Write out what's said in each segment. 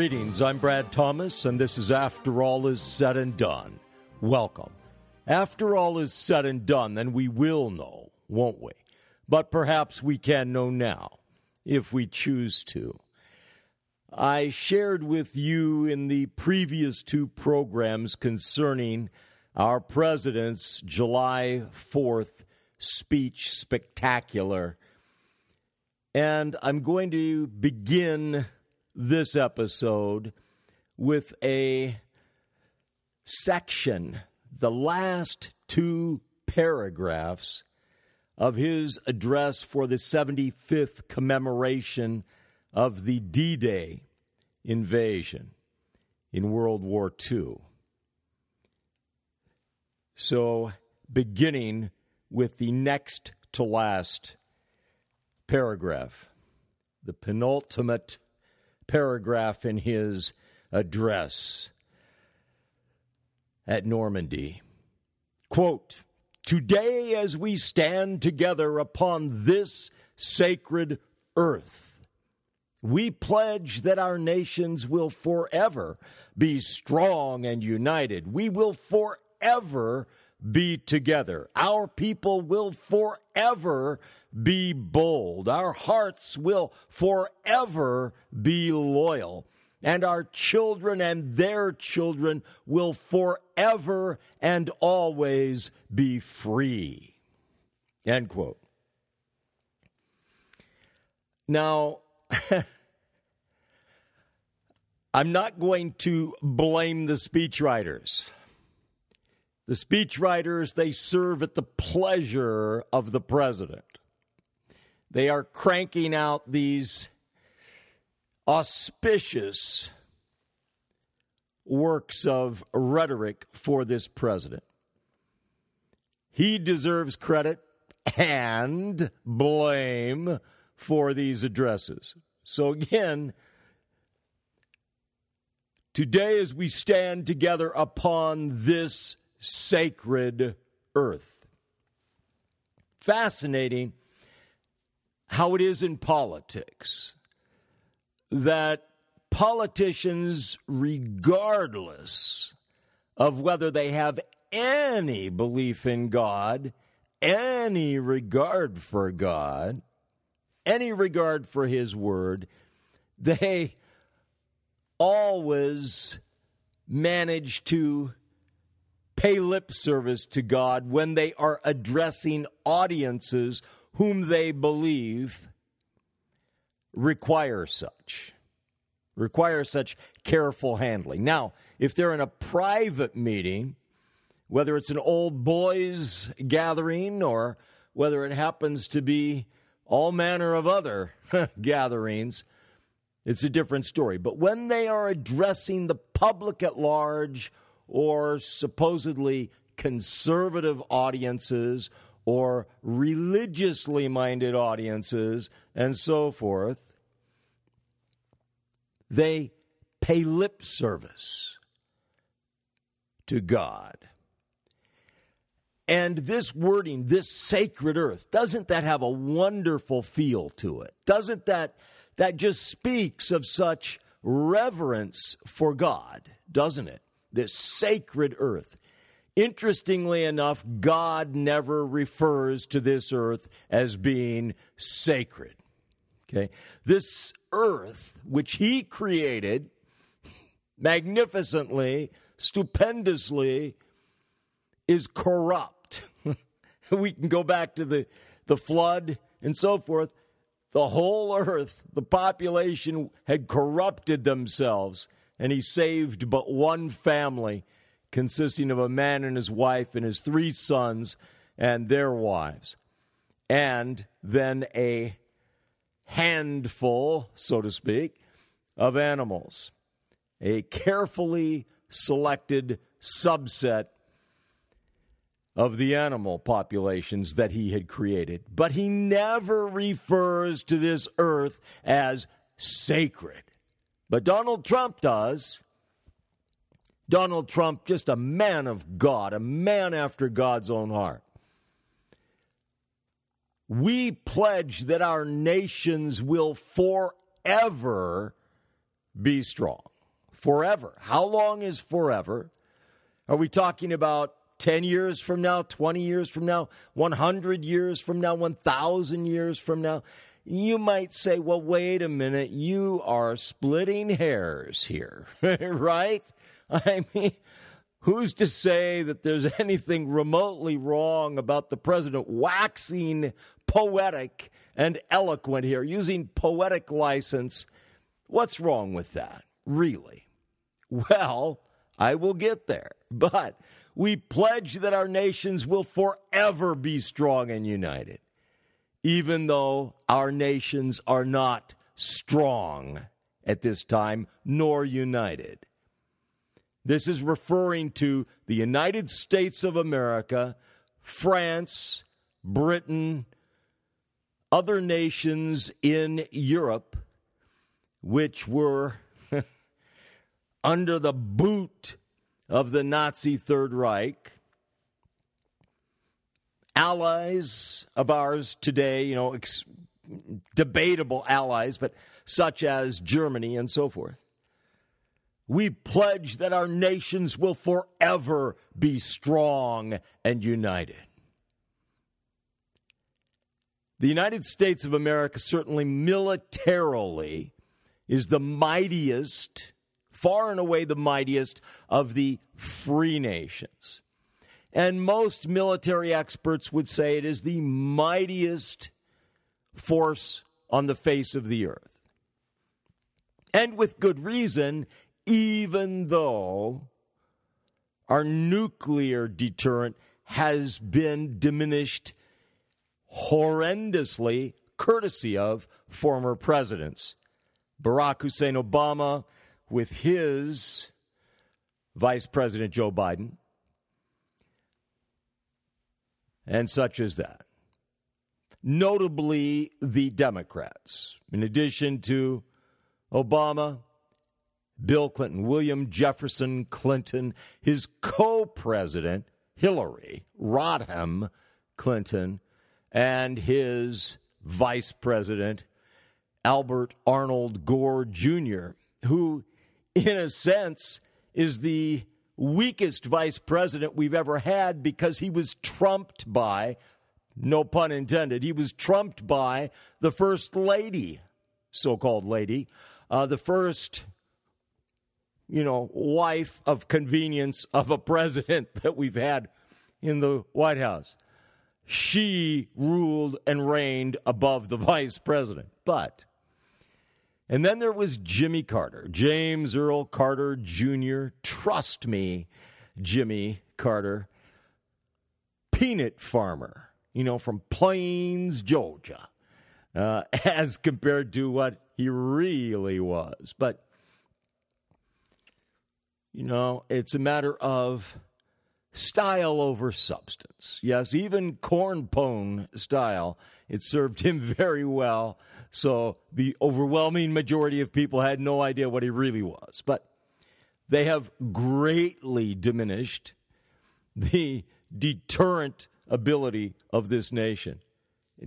Greetings, I'm Brad Thomas, and this is After All Is Said and Done. Welcome. After all is said and done, then we will know, won't we? But perhaps we can know now, if we choose to. I shared with you in the previous two programs concerning our president's July 4th speech spectacular. And I'm going to begin this episode with a section, the last two paragraphs of his address for the 75th commemoration of the D Day invasion in World War II. So, beginning with the next to last paragraph, the penultimate paragraph in his address at Normandy. Quote, Today, as we stand together upon this sacred earth, we pledge that our nations will forever be strong and united. We will forever be together. Our people will forever be bold. Our hearts will forever be loyal. And our children and their children will forever and always be free. End quote. Now, I'm not going to blame the speechwriters. The speechwriters, they serve at the pleasure of the president. They are cranking out these auspicious works of rhetoric for this president. He deserves credit and blame for these addresses. So, again, today as we stand together upon this sacred earth, fascinating how it is in politics that politicians, regardless of whether they have any belief in God, any regard for God, any regard for His Word, they always manage to pay lip service to God when they are addressing audiences whom they believe require such, require such careful handling. Now, if they're in a private meeting, whether it's an old boys gathering or whether it happens to be all manner of other gatherings, it's a different story. But when they are addressing the public at large or supposedly conservative audiences or religiously minded audiences and so forth, they pay lip service to God. And this wording, this sacred earth, doesn't that have a wonderful feel to it? Doesn't that that just speaks of such reverence for God, doesn't it? This sacred earth. Interestingly enough, God never refers to this earth as being sacred. Okay? This earth, which He created magnificently, stupendously, is corrupt. we can go back to the, the flood and so forth. The whole earth, the population had corrupted themselves, and He saved but one family consisting of a man and his wife and his three sons and their wives, and then a handful, so to speak, of animals, a carefully selected subset of the animal populations that he had created. But he never refers to this earth as sacred. But Donald Trump does. Donald Trump, just a man of God, a man after God's own heart. We pledge that our nations will forever be strong. Forever. How long is forever? Are we talking about 10 years from now, 20 years from now, 100 years from now, 1,000 years from now? You might say, well, wait a minute, you are splitting hairs here, right? I mean, who's to say that there's anything remotely wrong about the president waxing poetic and eloquent here, using poetic license? What's wrong with that, really? Well, I will get there. But we pledge that our nations will forever be strong and united, even though our nations are not strong at this time nor united. This is referring to the United States of America, France, Britain, other nations in Europe, which were under the boot of the Nazi Third Reich. Allies of ours today, you know, ex- debatable allies, but such as Germany and so forth. We pledge that our nations will forever be strong and united. The United States of America, certainly militarily, is the mightiest far and away the mightiest of the free nations. And most military experts would say it is the mightiest force on the face of the earth. And with good reason, even though our nuclear deterrent has been diminished horrendously, courtesy of former presidents. Barack Hussein Obama with his Vice President Joe Biden, and such as that. Notably, the Democrats, in addition to Obama, Bill Clinton, William Jefferson Clinton, his co president, Hillary Rodham Clinton, and his vice president, Albert Arnold Gore Jr., who in a sense, is the weakest vice president we've ever had because he was trumped by, no pun intended, he was trumped by the first lady, so called lady, uh, the first, you know, wife of convenience of a president that we've had in the White House. She ruled and reigned above the vice president. But and then there was Jimmy Carter, James Earl Carter Jr. Trust me, Jimmy Carter, peanut farmer, you know, from Plains, Georgia, uh, as compared to what he really was. But, you know, it's a matter of style over substance. Yes, even corn pone style, it served him very well so the overwhelming majority of people had no idea what he really was. But they have greatly diminished the deterrent ability of this nation.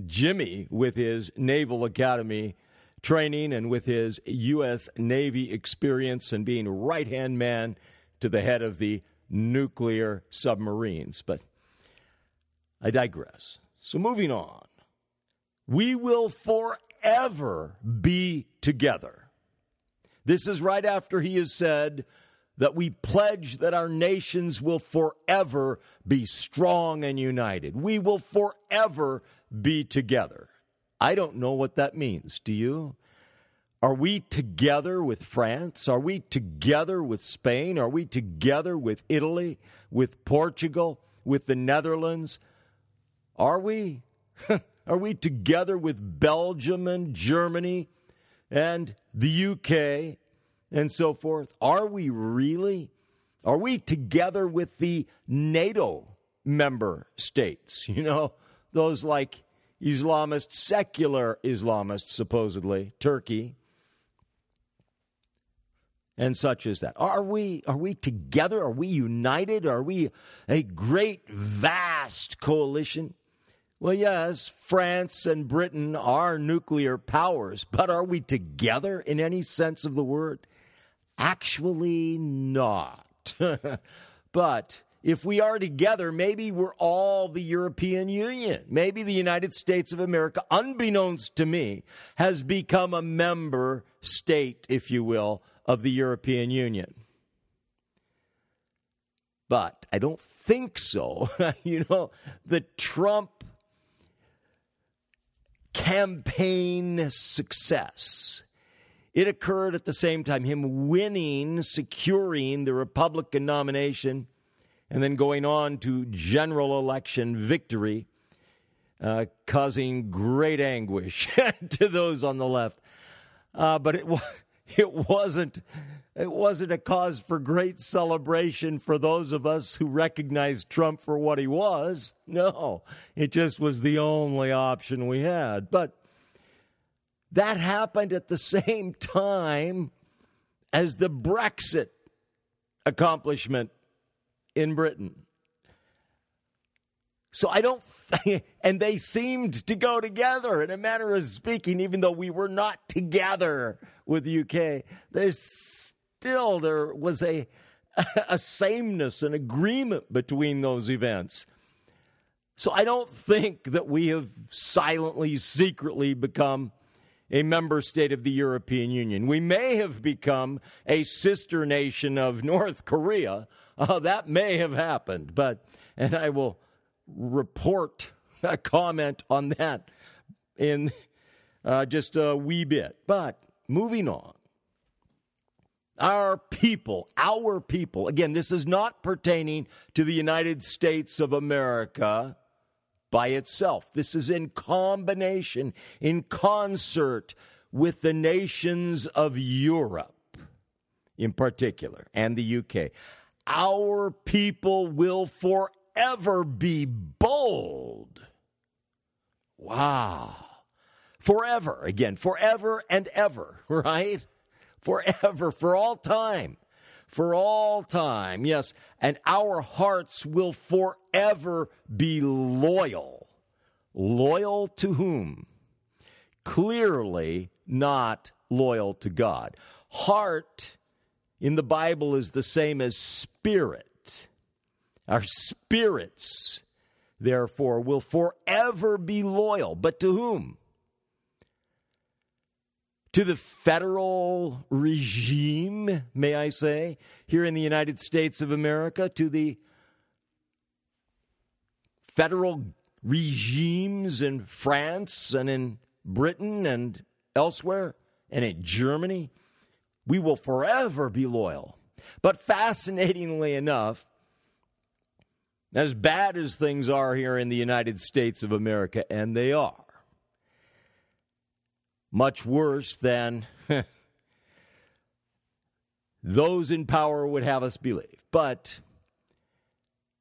Jimmy, with his Naval Academy training and with his U.S. Navy experience and being right hand man to the head of the nuclear submarines. But I digress. So moving on. We will forever be together. This is right after he has said that we pledge that our nations will forever be strong and united. We will forever be together. I don't know what that means. Do you? Are we together with France? Are we together with Spain? Are we together with Italy, with Portugal, with the Netherlands? Are we? Are we together with Belgium and Germany and the UK and so forth? Are we really? Are we together with the NATO member states? You know, those like Islamist, secular Islamists, supposedly, Turkey, and such as that. Are we are we together? Are we united? Are we a great vast coalition? Well, yes, France and Britain are nuclear powers, but are we together in any sense of the word? Actually, not. but if we are together, maybe we're all the European Union. Maybe the United States of America, unbeknownst to me, has become a member state, if you will, of the European Union. But I don't think so. you know, the Trump campaign success. It occurred at the same time, him winning, securing the Republican nomination, and then going on to general election victory, uh, causing great anguish to those on the left. Uh, but it, it wasn't it wasn't a cause for great celebration for those of us who recognized Trump for what he was. No, it just was the only option we had. But that happened at the same time as the Brexit accomplishment in Britain. So I don't, and they seemed to go together in a manner of speaking, even though we were not together with the UK. There's still there was a a sameness, an agreement between those events. So I don't think that we have silently, secretly become a member state of the European Union. We may have become a sister nation of North Korea. Uh, that may have happened, but, and I will report a comment on that in uh, just a wee bit. But moving on. Our people, our people, again, this is not pertaining to the United States of America by itself. This is in combination, in concert with the nations of Europe in particular and the UK. Our people will forever be bold. Wow. Forever, again, forever and ever, right? forever, for all time. For all time, yes. And our hearts will forever be loyal. Loyal to whom? Clearly not loyal to God. Heart in the Bible is the same as spirit. Our spirits, therefore, will forever be loyal. But to whom? to the federal regime, may I say, here in the United States of America, to the federal regimes in France and in Britain and elsewhere and in Germany. We will forever be loyal. But fascinatingly enough, as bad as things are here in the United States of America, and they are, much worse than those in power would have us believe. But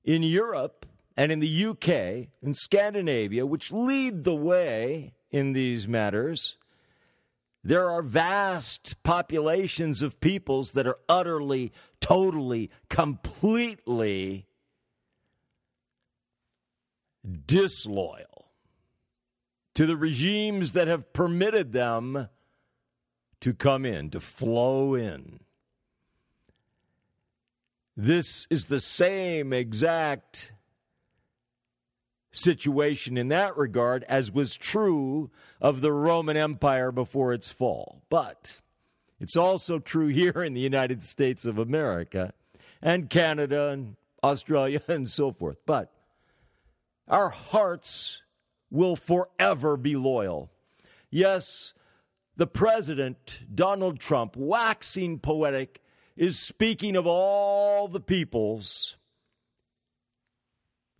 in Europe and in the UK and Scandinavia, which lead the way in these matters, there are vast populations of peoples that are utterly, totally, completely disloyal to the regimes that have permitted them to come in, to flow in. This is the same exact situation in that regard as was true of the Roman Empire before its fall. But it's also true here in the United States of America and Canada and Australia and so forth. But our hearts will forever be loyal. Yes, the president, Donald Trump, waxing poetic, is speaking of all the peoples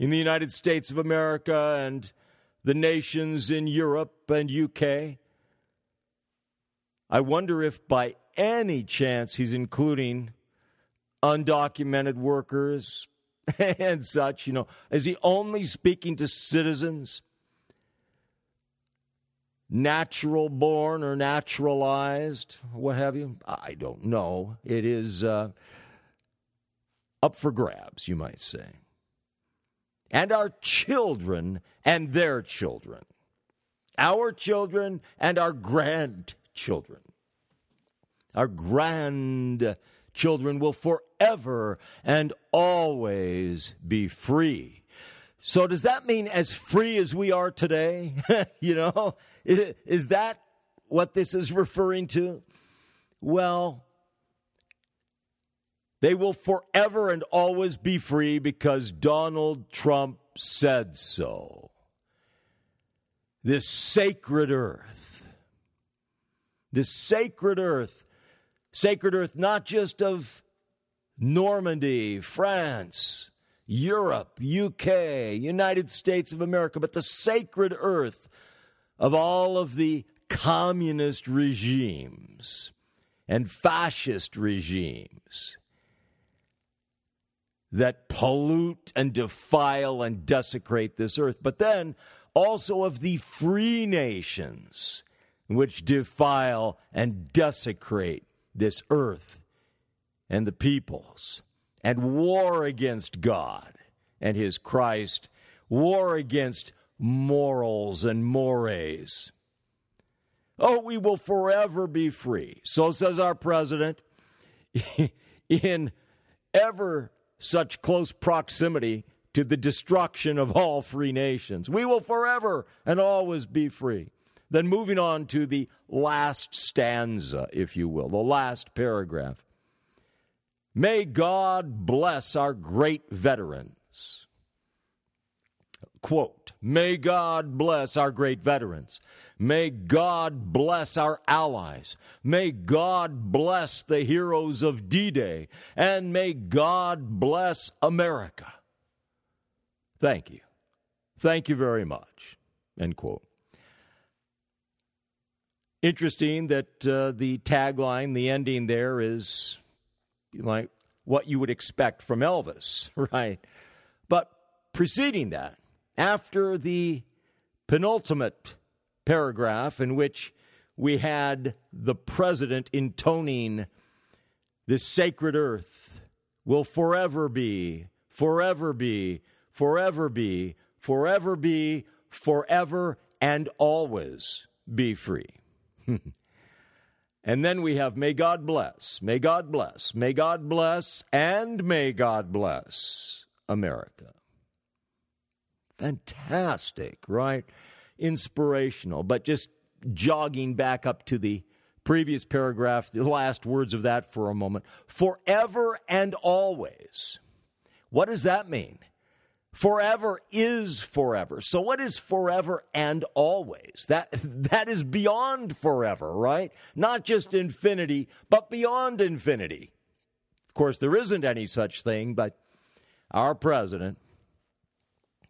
in the United States of America and the nations in Europe and UK. I wonder if by any chance he's including undocumented workers and such, you know, is he only speaking to citizens? natural born or naturalized, what have you? I don't know. It is uh, up for grabs, you might say. And our children and their children, our children and our grandchildren. our grandchildren will forever and always be free. So, does that mean as free as we are today? you know, is that what this is referring to? Well, they will forever and always be free because Donald Trump said so. This sacred earth, this sacred earth, sacred earth not just of Normandy, France, Europe, UK, United States of America, but the sacred earth of all of the communist regimes and fascist regimes that pollute and defile and desecrate this earth, but then also of the free nations which defile and desecrate this earth and the peoples, and war against God and his Christ, war against morals and mores. Oh, we will forever be free. So says our president in ever such close proximity to the destruction of all free nations. We will forever and always be free. Then moving on to the last stanza, if you will, the last paragraph. May God bless our great veterans. Quote, May God bless our great veterans. May God bless our allies. May God bless the heroes of D Day. And may God bless America. Thank you. Thank you very much. End quote. Interesting that uh, the tagline, the ending there is like what you would expect from Elvis, right? But preceding that, after the penultimate paragraph in which we had the president intoning this sacred earth will forever be, forever be, forever be, forever be, forever and always be free. and then we have may God bless, may God bless, may God bless, and may God bless America. Fantastic, right? inspirational, but just jogging back up to the previous paragraph, the last words of that for a moment. Forever and always. What does that mean? Forever is forever. So what is forever and always? That that is beyond forever, right? Not just infinity, but beyond infinity. Of course, there isn't any such thing, but our president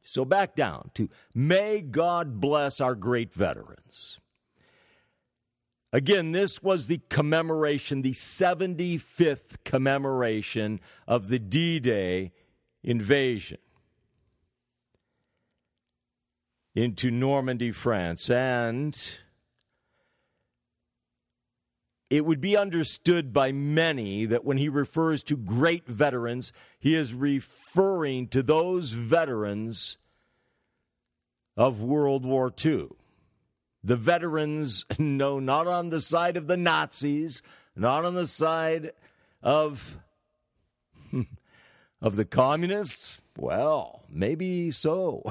so back down to may God bless our great veterans. Again, this was the commemoration, the 75th commemoration of the D Day invasion into Normandy, France. And it would be understood by many that when he refers to great veterans, he is referring to those veterans of World War II. The veterans, no, not on the side of the Nazis, not on the side of, of the communists. Well, maybe so.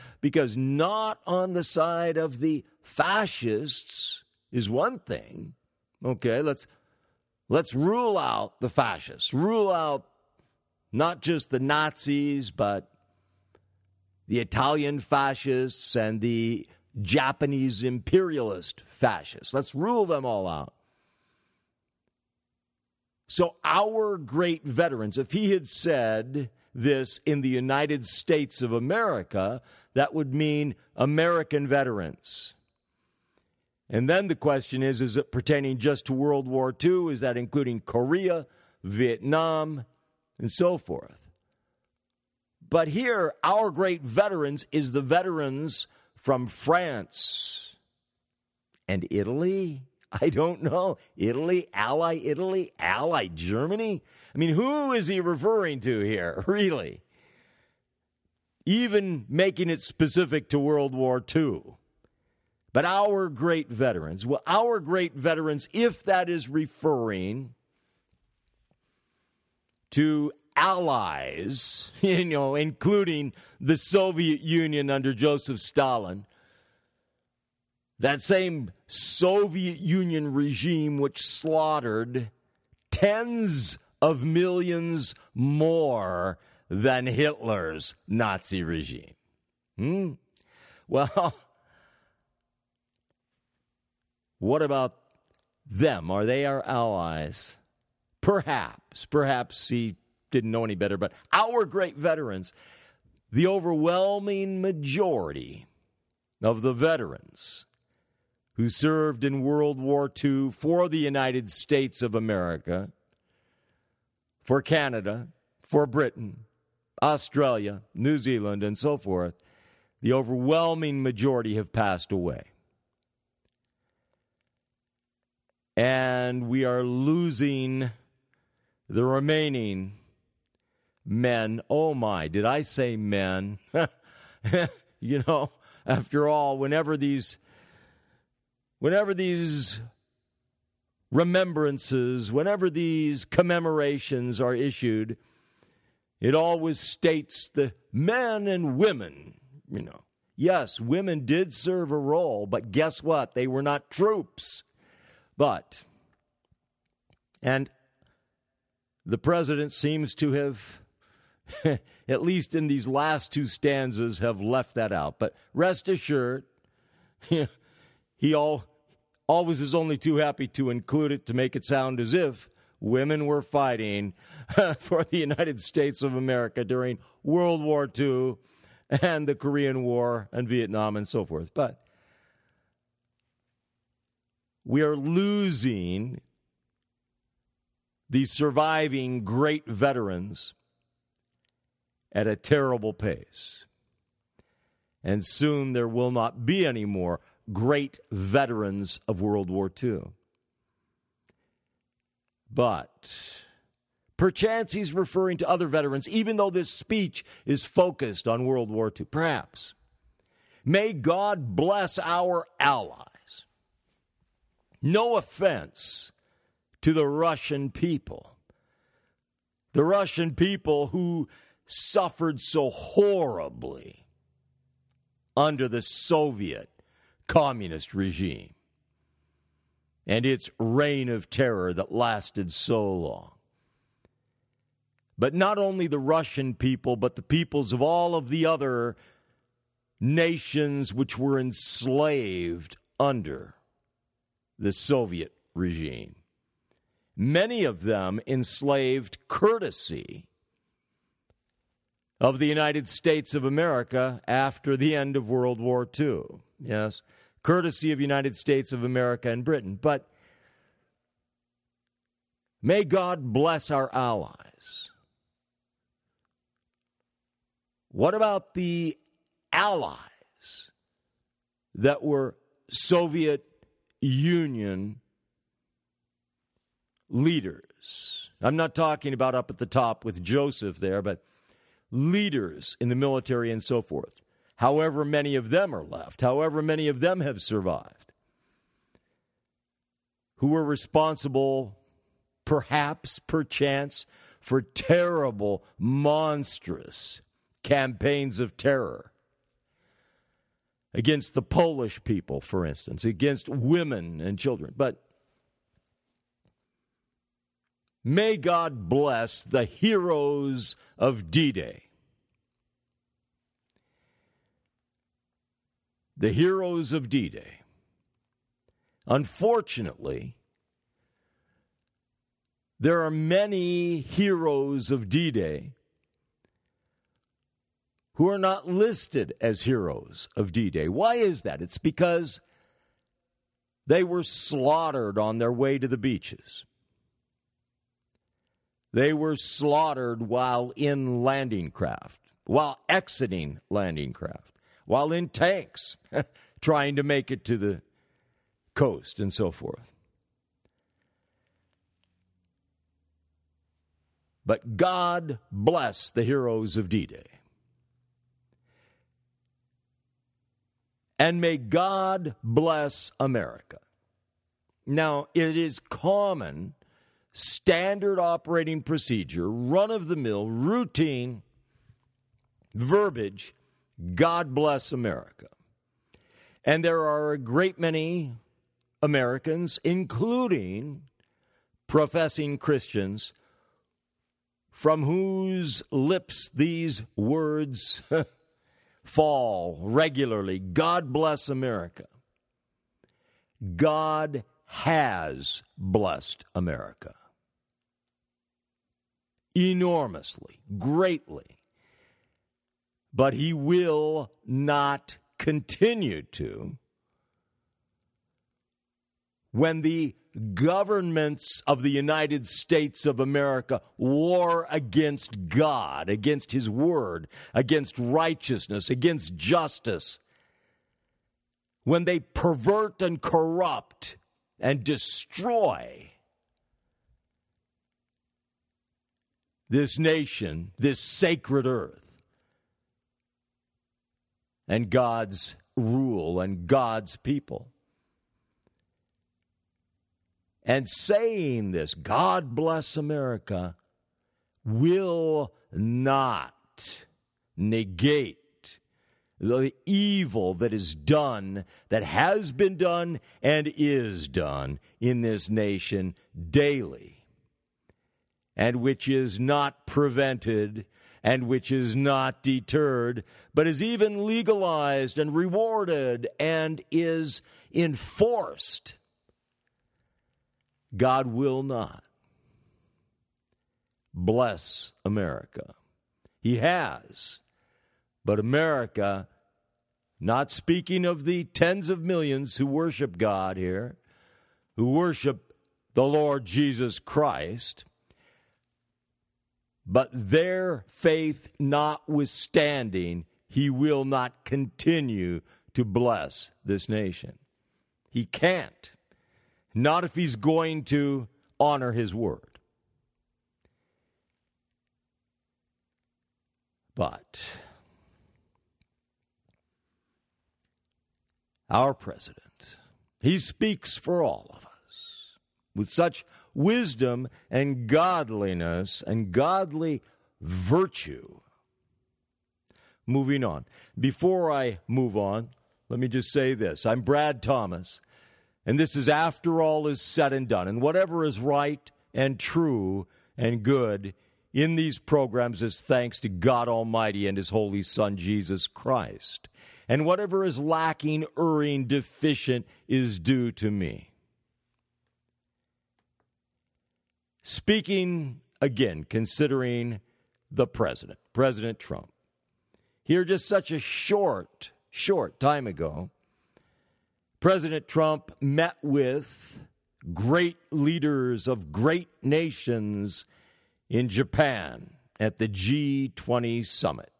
because not on the side of the fascists is one thing Okay, let's let's rule out the fascists. Rule out not just the Nazis, but the Italian fascists and the Japanese imperialist fascists. Let's rule them all out. So, our great veterans, if he had said this in the United States of America, that would mean American veterans. And then the question is is it pertaining just to World War II? Is that including Korea, Vietnam, and so forth? But here, our great veterans is the veterans from France and Italy. I don't know. Italy, ally Italy, ally Germany. I mean, who is he referring to here, really? Even making it specific to World War II. But our great veterans. Well, our great veterans, if that is referring to allies, you know, including the Soviet Union under Joseph Stalin, that same Soviet Union regime which slaughtered tens of millions more than Hitler's Nazi regime. Hmm? Well, what about them? Are they our allies? Perhaps. Perhaps he didn't know any better, but our great veterans, the overwhelming majority of the veterans who served in World War II for the United States of America, for Canada, for Britain, Australia, New Zealand, and so forth, the overwhelming majority have passed away. And we are losing the remaining men. Oh my, did I say men? you know, after all, whenever these whenever these remembrances, whenever these commemorations are issued, it always states the men and women, you know. Yes, women did serve a role, but guess what? They were not troops. But, and the president seems to have at least in these last two stanzas, have left that out. But rest assured, he all, always is only too happy to include it to make it sound as if women were fighting for the United States of America during World War II and the Korean War and Vietnam and so forth. But we are losing these surviving great veterans at a terrible pace. And soon there will not be any more great veterans of World War II. But perchance he's referring to other veterans, even though this speech is focused on World War II. Perhaps. May God bless our allies. No offense to the Russian people. The Russian people who suffered so horribly under the Soviet communist regime and its reign of terror that lasted so long. But not only the Russian people, but the peoples of all of the other nations which were enslaved under the Soviet regime. Many of them enslaved courtesy of the United States of America after the end of World War II. Yes, courtesy of United States of America and Britain. But may God bless our allies. What about the allies that were Soviet Union leaders? I'm not talking about up at the top with Joseph there, but leaders in the military and so forth. However, many of them are left, however, many of them have survived, who were responsible, perhaps, perchance, for terrible, monstrous campaigns of terror against the Polish people, for instance, against women and children. But May God bless the heroes of D Day. The heroes of D Day. Unfortunately, there are many heroes of D Day who are not listed as heroes of D Day. Why is that? It's because they were slaughtered on their way to the beaches. They were slaughtered while in landing craft, while exiting landing craft, while in tanks, trying to make it to the coast and so forth. But God bless the heroes of D Day. And may God bless America. Now, it is common, standard operating procedure, run of the mill, routine verbiage God bless America. And there are a great many Americans, including professing Christians, from whose lips these words fall regularly. God bless America. God has blessed America enormously, greatly, but He will not continue to. When the governments of the United States of America war against God, against His Word, against righteousness, against justice, when they pervert and corrupt and destroy this nation, this sacred earth, and God's rule and God's people and saying this, God bless America, will not negate the evil that is done, that has been done, and is done in this nation daily, and which is not prevented and which is not deterred, but is even legalized and rewarded and is enforced God will not bless America. He has. But America, not speaking of the tens of millions who worship God here, who worship the Lord Jesus Christ, but their faith notwithstanding, he will not continue to bless this nation. He can't not if he's going to honor his word. But our president, he speaks for all of us with such wisdom and godliness and godly virtue. Moving on. Before I move on, let me just say this. I'm Brad Thomas. And this is after all is said and done. And whatever is right and true and good in these programs is thanks to God Almighty and His Holy Son, Jesus Christ. And whatever is lacking, erring, deficient is due to me. Speaking again, considering the president, President Trump. Here, just such a short, short time ago, President Trump met with great leaders of great nations in Japan at the G20 summit.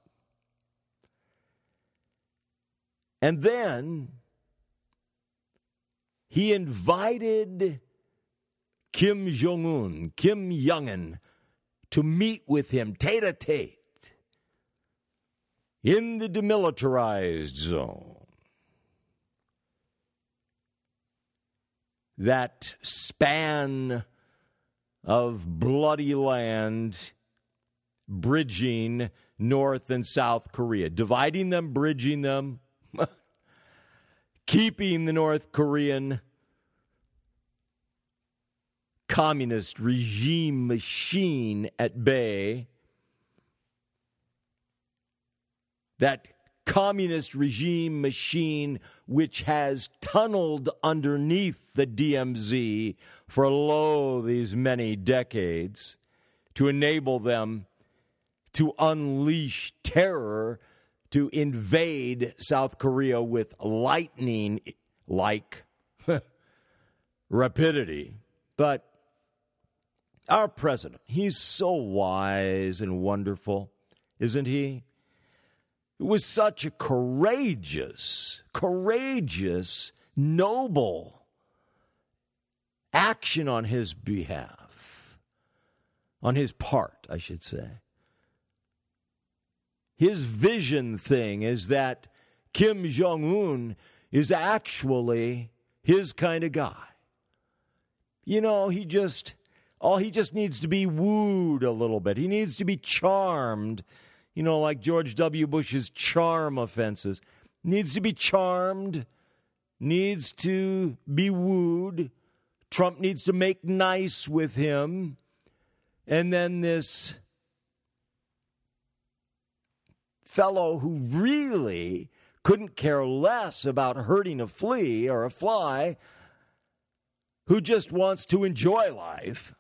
And then he invited Kim Jong un, Kim Jong to meet with him tete a tete in the demilitarized zone. That span of bloody land bridging North and South Korea, dividing them, bridging them, keeping the North Korean communist regime machine at bay. That communist regime machine which has tunneled underneath the DMZ for lo these many decades to enable them to unleash terror to invade South Korea with lightning like rapidity. But our president, he's so wise and wonderful, isn't he? It was such a courageous, courageous, noble action on his behalf, on his part, I should say. His vision thing is that Kim Jong un is actually his kind of guy. You know, he just, all he just needs to be wooed a little bit. He needs to be charmed, you know, like George W. Bush's charm offenses. Needs to be charmed, needs to be wooed. Trump needs to make nice with him. And then this fellow who really couldn't care less about hurting a flea or a fly, who just wants to enjoy life,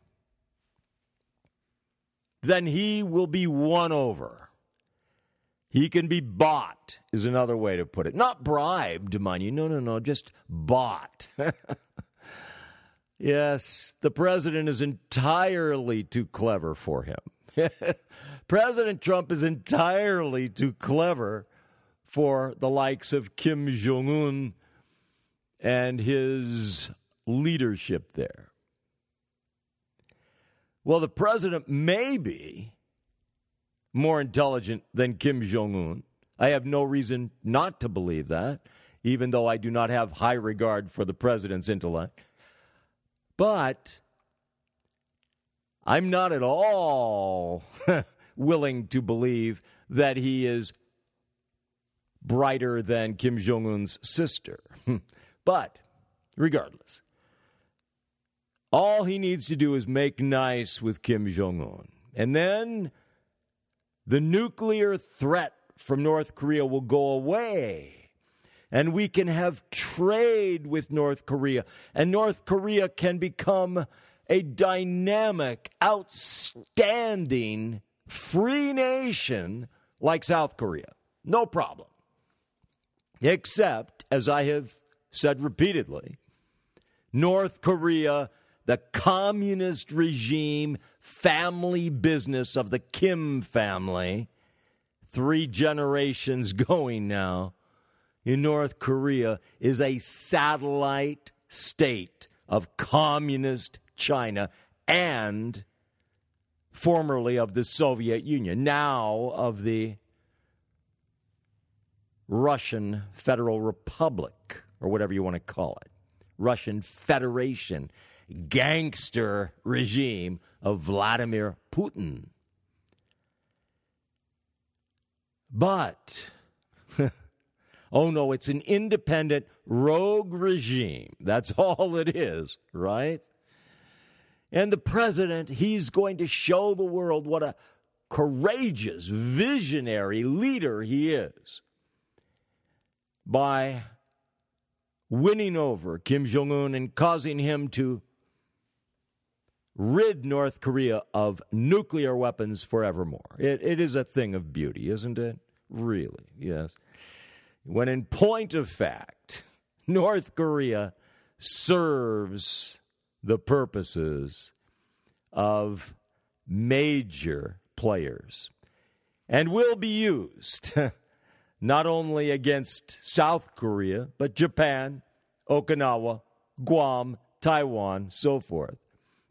then he will be won over. He can be bought, is another way to put it. Not bribed, mind you. No, no, no, just bought. yes, the president is entirely too clever for him. President Trump is entirely too clever for the likes of Kim Jong un and his leadership there. Well, the president may be more intelligent than Kim Jong un. I have no reason not to believe that, even though I do not have high regard for the president's intellect. But I'm not at all willing to believe that he is brighter than Kim Jong un's sister. but regardless, all he needs to do is make nice with Kim Jong un. And then the nuclear threat from North Korea will go away. And we can have trade with North Korea. And North Korea can become a dynamic, outstanding free nation like South Korea. No problem. Except, as I have said repeatedly, North Korea, the communist regime, family business of the Kim family, three generations going now, in North Korea is a satellite state of communist China and formerly of the Soviet Union, now of the Russian Federal Republic, or whatever you want to call it, Russian Federation, gangster regime of Vladimir Putin. But, oh no, it's an independent rogue regime. That's all it is, right? And the president, he's going to show the world what a courageous, visionary leader he is by winning over Kim Jong un and causing him to rid North Korea of nuclear weapons forevermore. It, it is a thing of beauty, isn't it? Really, yes. When in point of fact, North Korea serves the purposes of major players and will be used not only against South Korea, but Japan, Okinawa, Guam, Taiwan, so forth,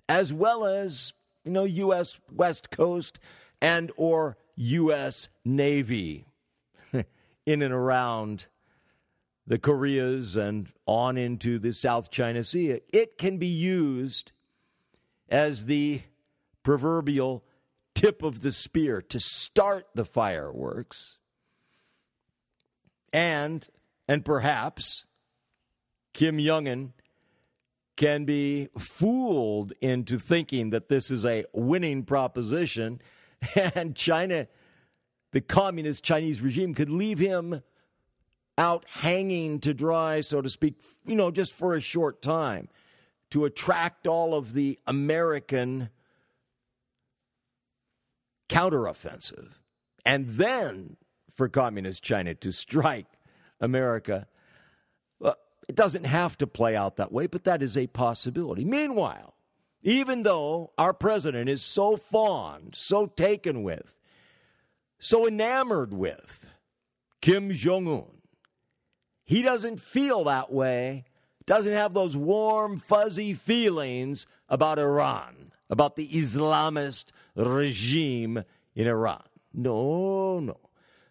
as well as, you know, US West Coast and or US Navy in and around the Koreas and on into the South China Sea. It can be used as the proverbial tip of the spear to start the fireworks. And and perhaps Kim Jong un can be fooled into thinking that this is a winning proposition and China the communist Chinese regime could leave him out hanging to dry, so to speak, you know, just for a short time to attract all of the American counteroffensive. And then for communist China to strike America. It doesn't have to play out that way, but that is a possibility. Meanwhile, even though our president is so fond, so taken with, so enamored with Kim Jong un, he doesn't feel that way, doesn't have those warm, fuzzy feelings about Iran, about the Islamist regime in Iran. No, no.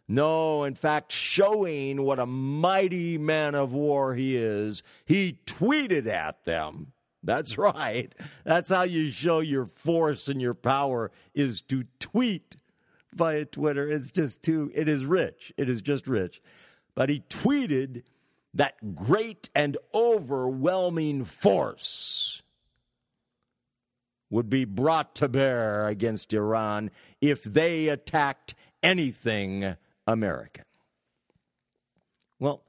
No, in fact, showing what a mighty man of war he is, he tweeted at them. That's right. That's how you show your force and your power is to tweet via Twitter. It's just too, it is rich. It is just rich. But he tweeted that great and overwhelming force would be brought to bear against Iran if they attacked anything American. Well,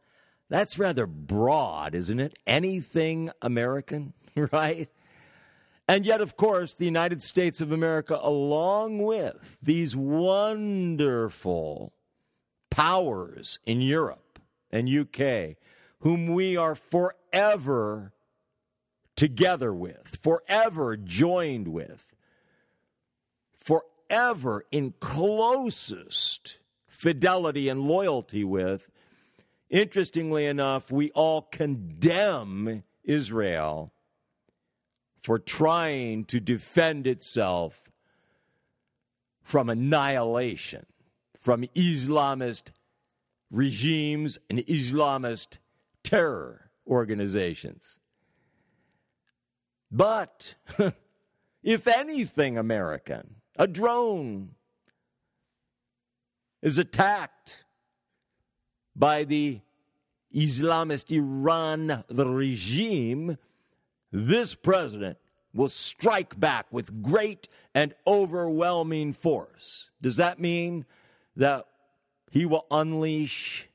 that's rather broad, isn't it? Anything American, right? And yet, of course, the United States of America, along with these wonderful powers in Europe and UK, whom we are forever together with, forever joined with, forever in closest fidelity and loyalty with. Interestingly enough, we all condemn Israel for trying to defend itself from annihilation, from Islamist regimes and Islamist terror organizations. But if anything American, a drone is attacked by the Islamist Iran the regime, this president will strike back with great and overwhelming force. Does that mean that he will unleash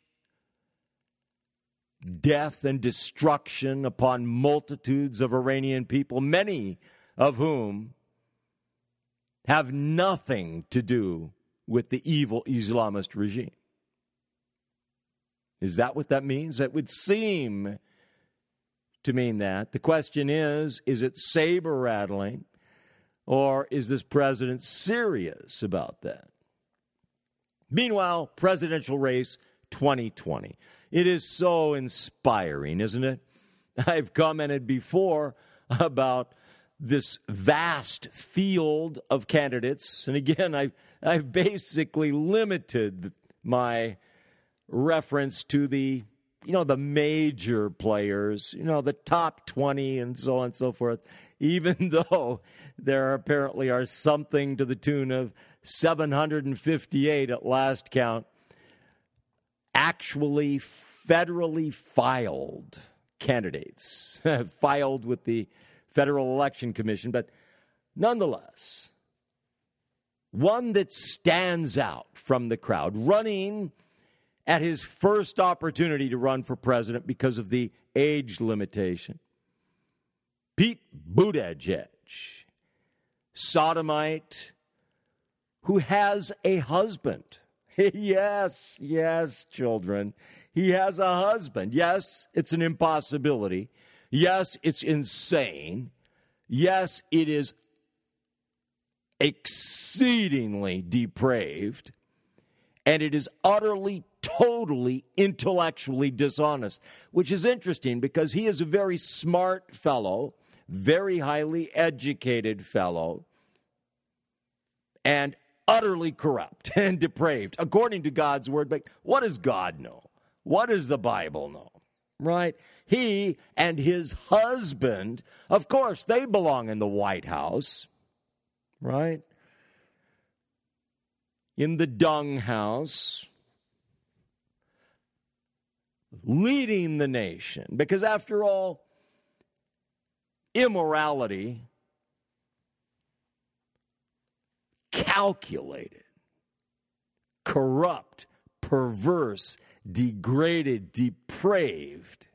death and destruction upon multitudes of Iranian people, many of whom have nothing to do with the evil Islamist regime. Is that what that means? That would seem to mean that. The question is is it saber rattling or is this president serious about that? Meanwhile, presidential race 2020. It is so inspiring, isn't it? I've commented before about this vast field of candidates. And again, I've, I've basically limited my reference to the you know the major players you know the top 20 and so on and so forth even though there apparently are something to the tune of 758 at last count actually federally filed candidates filed with the federal election commission. But nonetheless one that stands out from the crowd running at his first opportunity to run for president because of the age limitation. Pete Buttigieg, sodomite, who has a husband. yes, yes, children. He has a husband. Yes, it's an impossibility. Yes, it's insane. Yes, it is exceedingly depraved. And it is utterly totally intellectually dishonest, which is interesting because he is a very smart fellow, very highly educated fellow, and utterly corrupt and depraved, according to God's word. But what does God know? What does the Bible know? Right? He and his husband, of course, they belong in the White House, right? In the dung house leading the nation. Because after all, immorality, calculated, corrupt, perverse, degraded, depraved,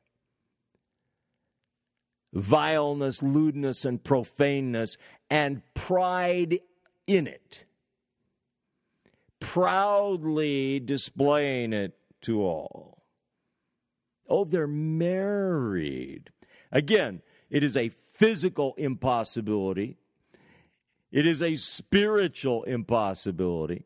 vileness, lewdness, and profaneness, and pride in it, proudly displaying it to all. Oh, they're married. Again, it is a physical impossibility, it is a spiritual impossibility.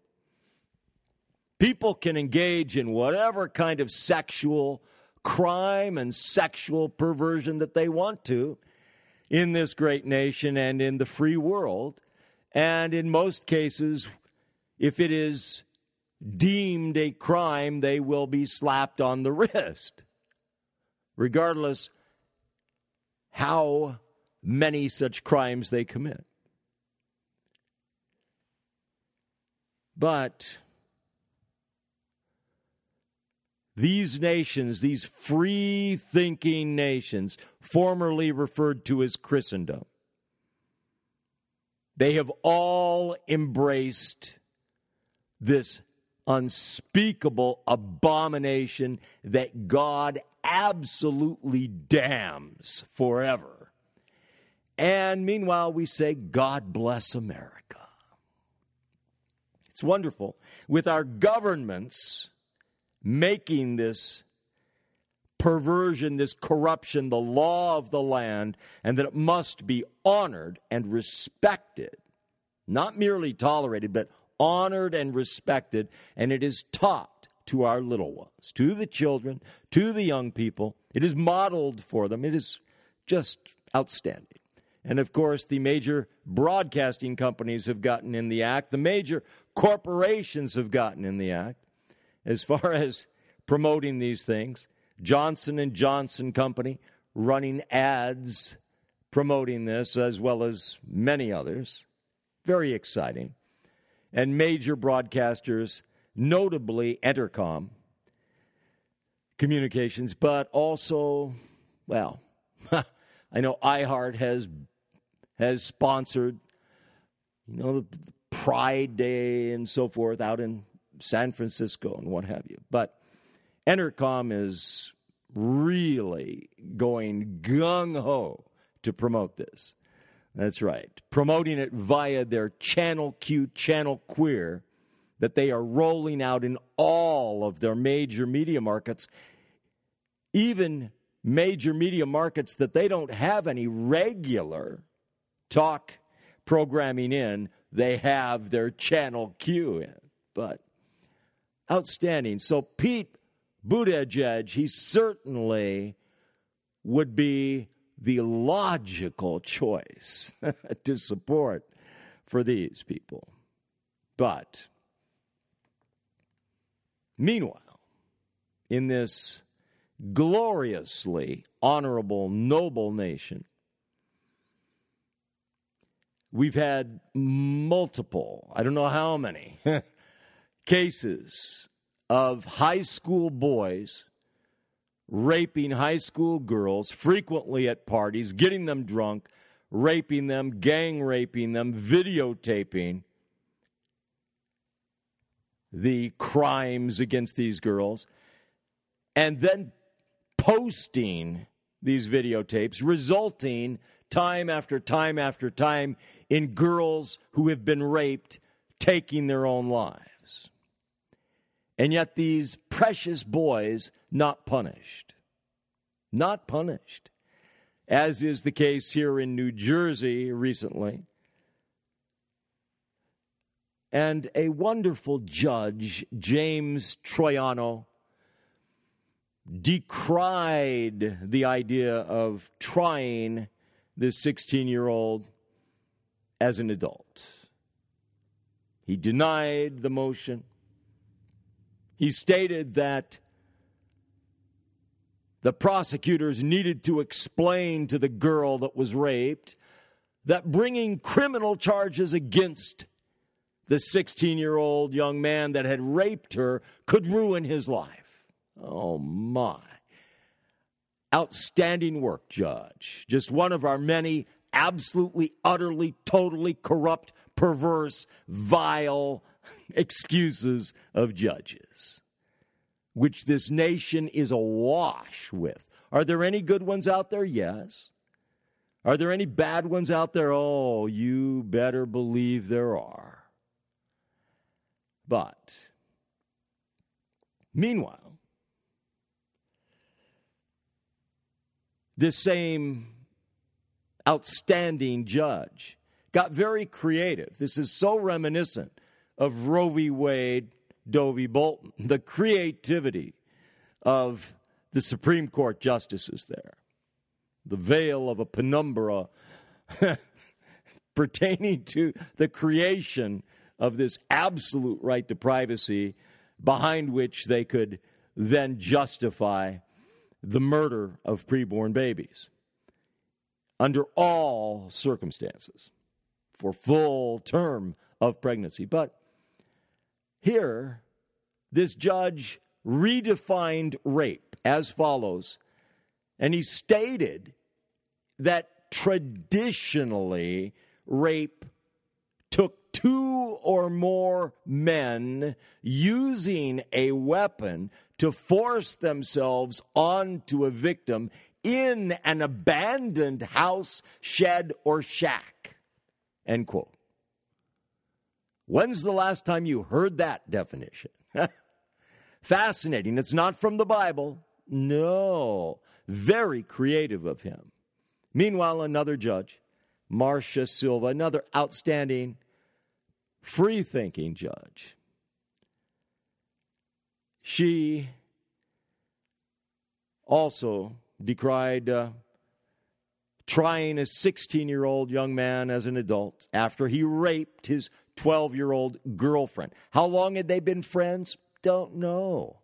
People can engage in whatever kind of sexual crime and sexual perversion that they want to in this great nation and in the free world. And in most cases, if it is deemed a crime, they will be slapped on the wrist, regardless how many such crimes they commit. But these nations, these free thinking nations, formerly referred to as Christendom, they have all embraced this unspeakable abomination that God absolutely damns forever. And meanwhile, we say, God bless America. It's wonderful. With our governments making this perversion, this corruption, the law of the land, and that it must be honored and respected, not merely tolerated, but honored and respected, and it is taught to our little ones, to the children, to the young people. It is modeled for them. It is just outstanding. And of course, the major broadcasting companies have gotten in the act. The major corporations have gotten in the act as far as promoting these things. Johnson and Johnson Company running ads promoting this as well as many others. Very exciting and major broadcasters, notably Entercom Communications, but also, well, I know iHeart has has sponsored, you know, Pride Day and so forth out in San Francisco and what have you. But Entercom is really going gung ho to promote this. That's right. Promoting it via their Channel Q, Channel Queer, that they are rolling out in all of their major media markets, even major media markets that they don't have any regular talk programming in, they have their Channel Q in. But outstanding. So Pete Buttigieg, he certainly would be the logical choice to support for these people. But meanwhile, in this gloriously honorable, noble nation, we've had multiple, I don't know how many, cases of high school boys raping high school girls, frequently at parties, getting them drunk, raping them, gang raping them, videotaping the crimes against these girls, and then posting these videotapes, resulting time after time after time in girls who have been raped taking their own lives. And yet, these precious boys not punished. Not punished. As is the case here in New Jersey recently. And a wonderful judge, James Troiano, decried the idea of trying this 16 year old as an adult. He denied the motion. He stated that the prosecutors needed to explain to the girl that was raped that bringing criminal charges against the 16 year old young man that had raped her could ruin his life. Oh my. Outstanding work, Judge. Just one of our many absolutely, utterly, totally corrupt, perverse, vile excuses of judges, which this nation is awash with. Are there any good ones out there? Yes. Are there any bad ones out there? Oh, you better believe there are. But, meanwhile, this same outstanding judge. Got very creative. This is so reminiscent of Roe v. Wade, Doe v. Bolton, the creativity of the Supreme Court justices there. The veil of a penumbra pertaining to the creation of this absolute right to privacy behind which they could then justify the murder of preborn babies under all circumstances for full term of pregnancy. But here, this judge redefined rape as follows, and he stated that traditionally rape took two or more men using a weapon to force themselves onto a victim in an abandoned house, shed, or shack. End quote. When's the last time you heard that definition? Fascinating. It's not from the Bible. No. Very creative of him. Meanwhile, another judge, Marcia Silva, another outstanding, free thinking judge, she also decried uh, trying a 16 year old young man as an adult after he raped his 12 year old girlfriend. How long had they been friends? Don't know.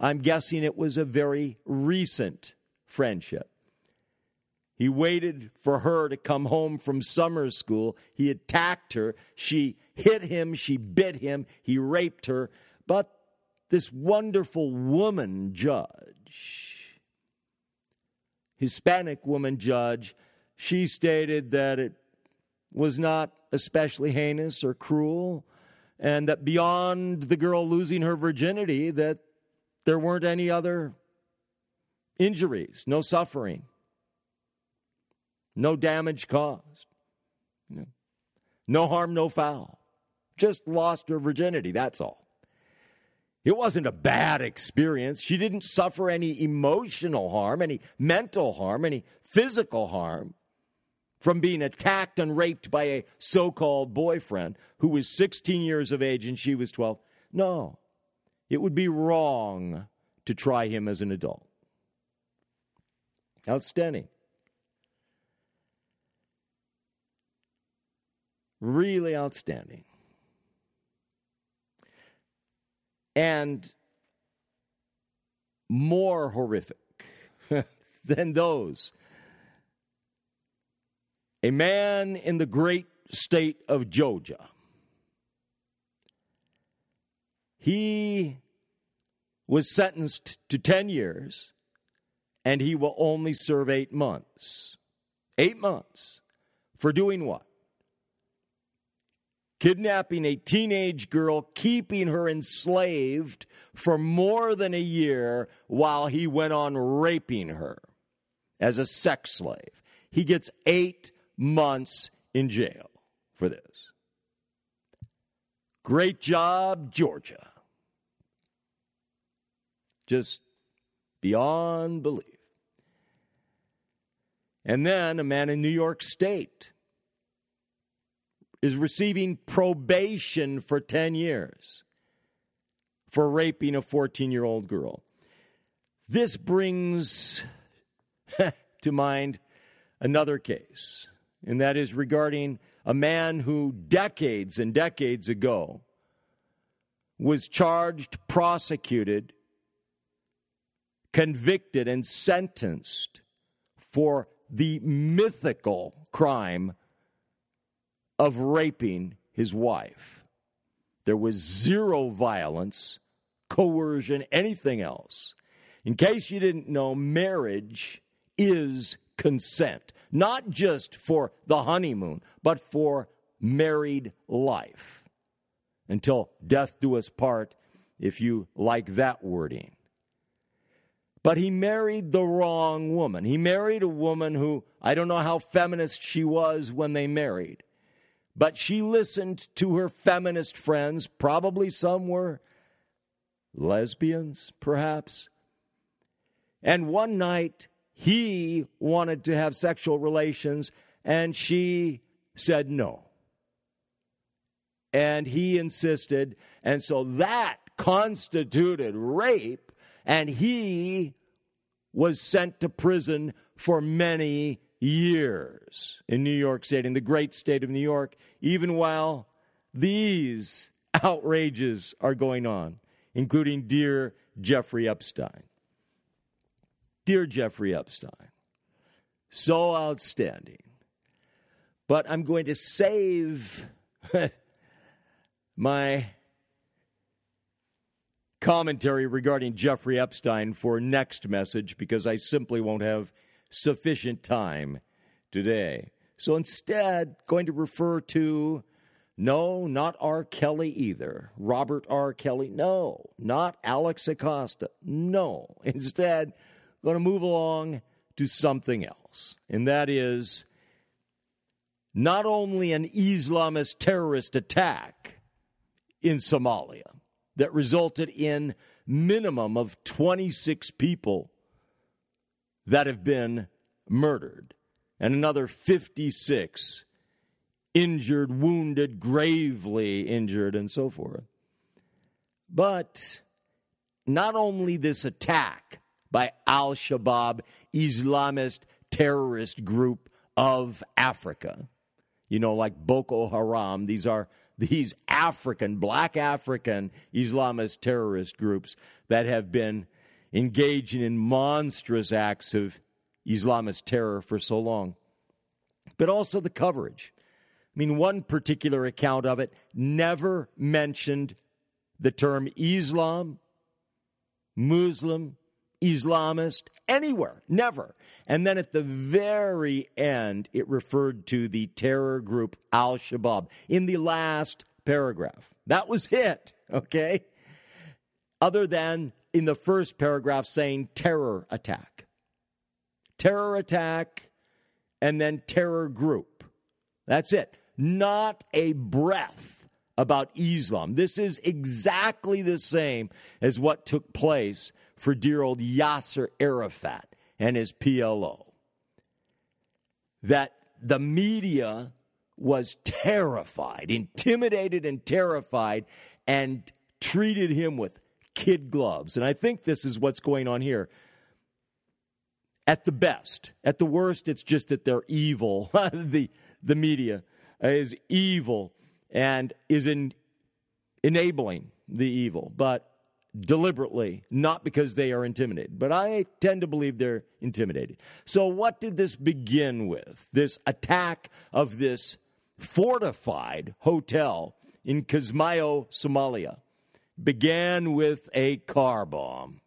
I'm guessing it was a very recent friendship. He waited for her to come home from summer school. He attacked her. She hit him. She bit him. He raped her. But this wonderful woman judge, Hispanic woman judge, she stated that it was not especially heinous or cruel and that beyond the girl losing her virginity that there weren't any other injuries, no suffering, no damage caused, no harm, no foul. Just lost her virginity, that's all. It wasn't a bad experience. She didn't suffer any emotional harm, any mental harm, any physical harm from being attacked and raped by a so called boyfriend who was 16 years of age and she was 12. No, it would be wrong to try him as an adult. Outstanding. Really outstanding. And more horrific than those a man in the great state of Georgia. He was sentenced to 10 years and he will only serve eight months. Eight months. For doing what? Kidnapping a teenage girl, keeping her enslaved for more than a year while he went on raping her as a sex slave. He gets eight months in jail for this. Great job, Georgia. Just beyond belief. And then a man in New York State is receiving probation for 10 years for raping a 14 year old girl. This brings to mind another case and that is regarding a man who decades and decades ago was charged, prosecuted, convicted, and sentenced for the mythical crime of raping his wife. There was zero violence, coercion, anything else. In case you didn't know, marriage is consent not just for the honeymoon, but for married life. Until death do us part, if you like that wording. But he married the wrong woman. He married a woman who, I don't know how feminist she was when they married, but she listened to her feminist friends. Probably some were lesbians, perhaps. And one night, he wanted to have sexual relations, and she said no. And he insisted, and so that constituted rape, and he was sent to prison for many years in New York State, in the great state of New York, even while these outrages are going on. including Dear Jeffrey Epstein. Dear Jeffrey Epstein, so outstanding. But I'm going to save my commentary regarding Jeffrey Epstein for next message because I simply won't have sufficient time today. So instead, going to refer to no, not R. Kelly either. Robert R. Kelly. No, not Alex Acosta. No. Instead, going to move along to something else. And that is not only an Islamist terrorist attack in Somalia that resulted in minimum of 26 people that have been murdered and another 56 injured, wounded, gravely injured, and so forth. But not only this attack by Al Shabaab, Islamist terrorist group of Africa, you know, like Boko Haram, these are these African, black African Islamist terrorist groups that have been engaging in monstrous acts of Islamist terror for so long. But also the coverage. I mean, one particular account of it never mentioned the term Islam, Muslim, Islamist, anywhere, never. And then at the very end, it referred to the terror group Al Shabaab in the last paragraph. That was it, okay? Other than in the first paragraph saying terror attack. Terror attack and then terror group. That's it not a breath about Islam. This is exactly the same as what took place for dear old Yasser Arafat and his PLO. That the media was terrified, intimidated, and terrified, and treated him with kid gloves. And I think this is what's going on here. At the best, at the worst, it's just that they're evil, the, the media is evil and is in enabling the evil, but deliberately, not because they are intimidated. But I tend to believe they're intimidated. So, what did this begin with? This attack of this fortified hotel in Kismayo, Somalia, began with a car bomb.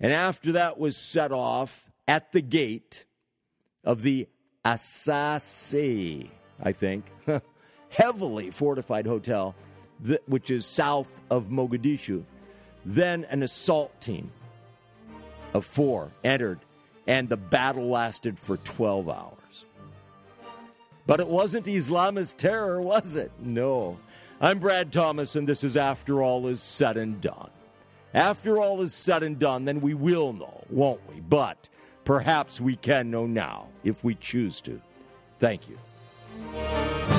And after that was set off at the gate of the Asasey, I think, heavily fortified hotel, which is south of Mogadishu. Then an assault team of four entered, and the battle lasted for 12 hours. But it wasn't Islamist terror, was it? No. I'm Brad Thomas, and this is After All Is Said and Done. After all is said and done, then we will know, won't we? But Perhaps we can know now if we choose to. Thank you. Música